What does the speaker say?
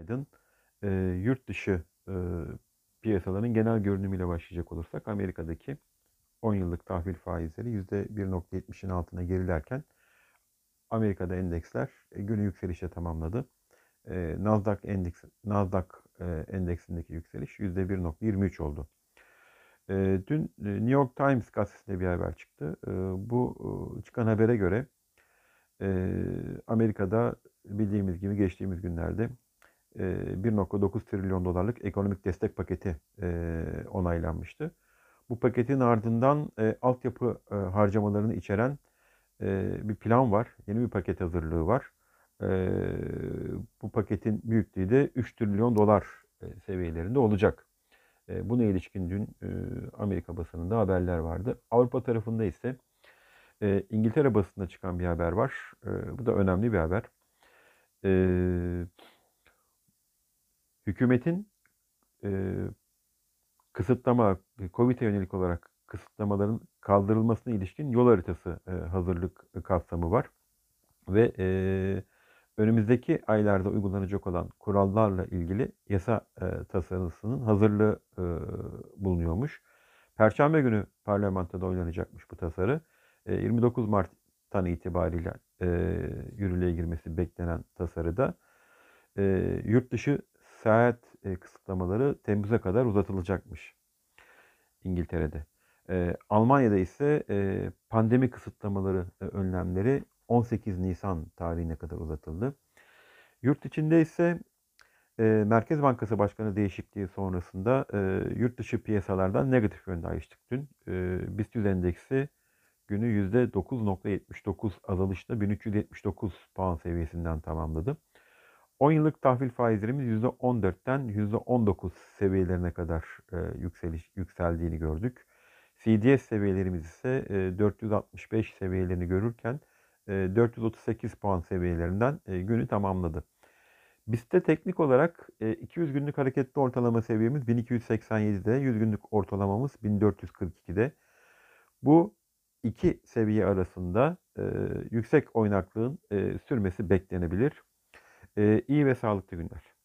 Aydın. Eee, yurt dışı, ııı, piyasaların genel görünümüyle başlayacak olursak Amerika'daki 10 yıllık tahvil faizleri %1.70'in altına gerilerken Amerika'da endeksler e, günü yükselişle tamamladı. Eee, Nasdaq endeks Nasdaq eee, endeksindeki yükseliş %1.23 oldu. Eee, dün e, New York Times gazetesinde bir haber çıktı. Eee, bu çıkan habere göre eee, Amerika'da bildiğimiz gibi geçtiğimiz günlerde 1.9 trilyon dolarlık ekonomik destek paketi onaylanmıştı. Bu paketin ardından altyapı harcamalarını içeren bir plan var. Yeni bir paket hazırlığı var. Bu paketin büyüklüğü de 3 trilyon dolar seviyelerinde olacak. Buna ilişkin dün Amerika basınında haberler vardı. Avrupa tarafında ise İngiltere basında çıkan bir haber var. Bu da önemli bir haber. E, hükümetin e, kısıtlama, COVID'e yönelik olarak kısıtlamaların kaldırılmasına ilişkin yol haritası e, hazırlık kapsamı var. Ve e, önümüzdeki aylarda uygulanacak olan kurallarla ilgili yasa e, tasarısının hazırlığı e, bulunuyormuş. Perşembe günü parlamentoda oylanacakmış bu tasarı. E, 29 Mart'tan itibariyle e, yürürlüğe girmesi beklenen tasarıda e, yurt dışı seyahat e, kısıtlamaları Temmuz'a kadar uzatılacakmış İngiltere'de. E, Almanya'da ise e, pandemi kısıtlamaları e, önlemleri 18 Nisan tarihine kadar uzatıldı. Yurt içinde ise e, Merkez Bankası Başkanı değişikliği sonrasında e, yurt dışı piyasalardan negatif yönde ayrıştık dün. E, BIST 100 endeksi günü %9.79 azalışla 1379 puan seviyesinden tamamladı. 10 yıllık tahvil faizlerimiz %14'ten %19 seviyelerine kadar e, yükseliş yükseldiğini gördük. CDS seviyelerimiz ise e, 465 seviyelerini görürken e, 438 puan seviyelerinden e, günü tamamladı. BIST'te teknik olarak e, 200 günlük hareketli ortalama seviyemiz 1287'de, 100 günlük ortalamamız 1442'de. Bu iki seviye arasında e, yüksek oynaklığın e, sürmesi beklenebilir. E, iyi ve sağlıklı günler.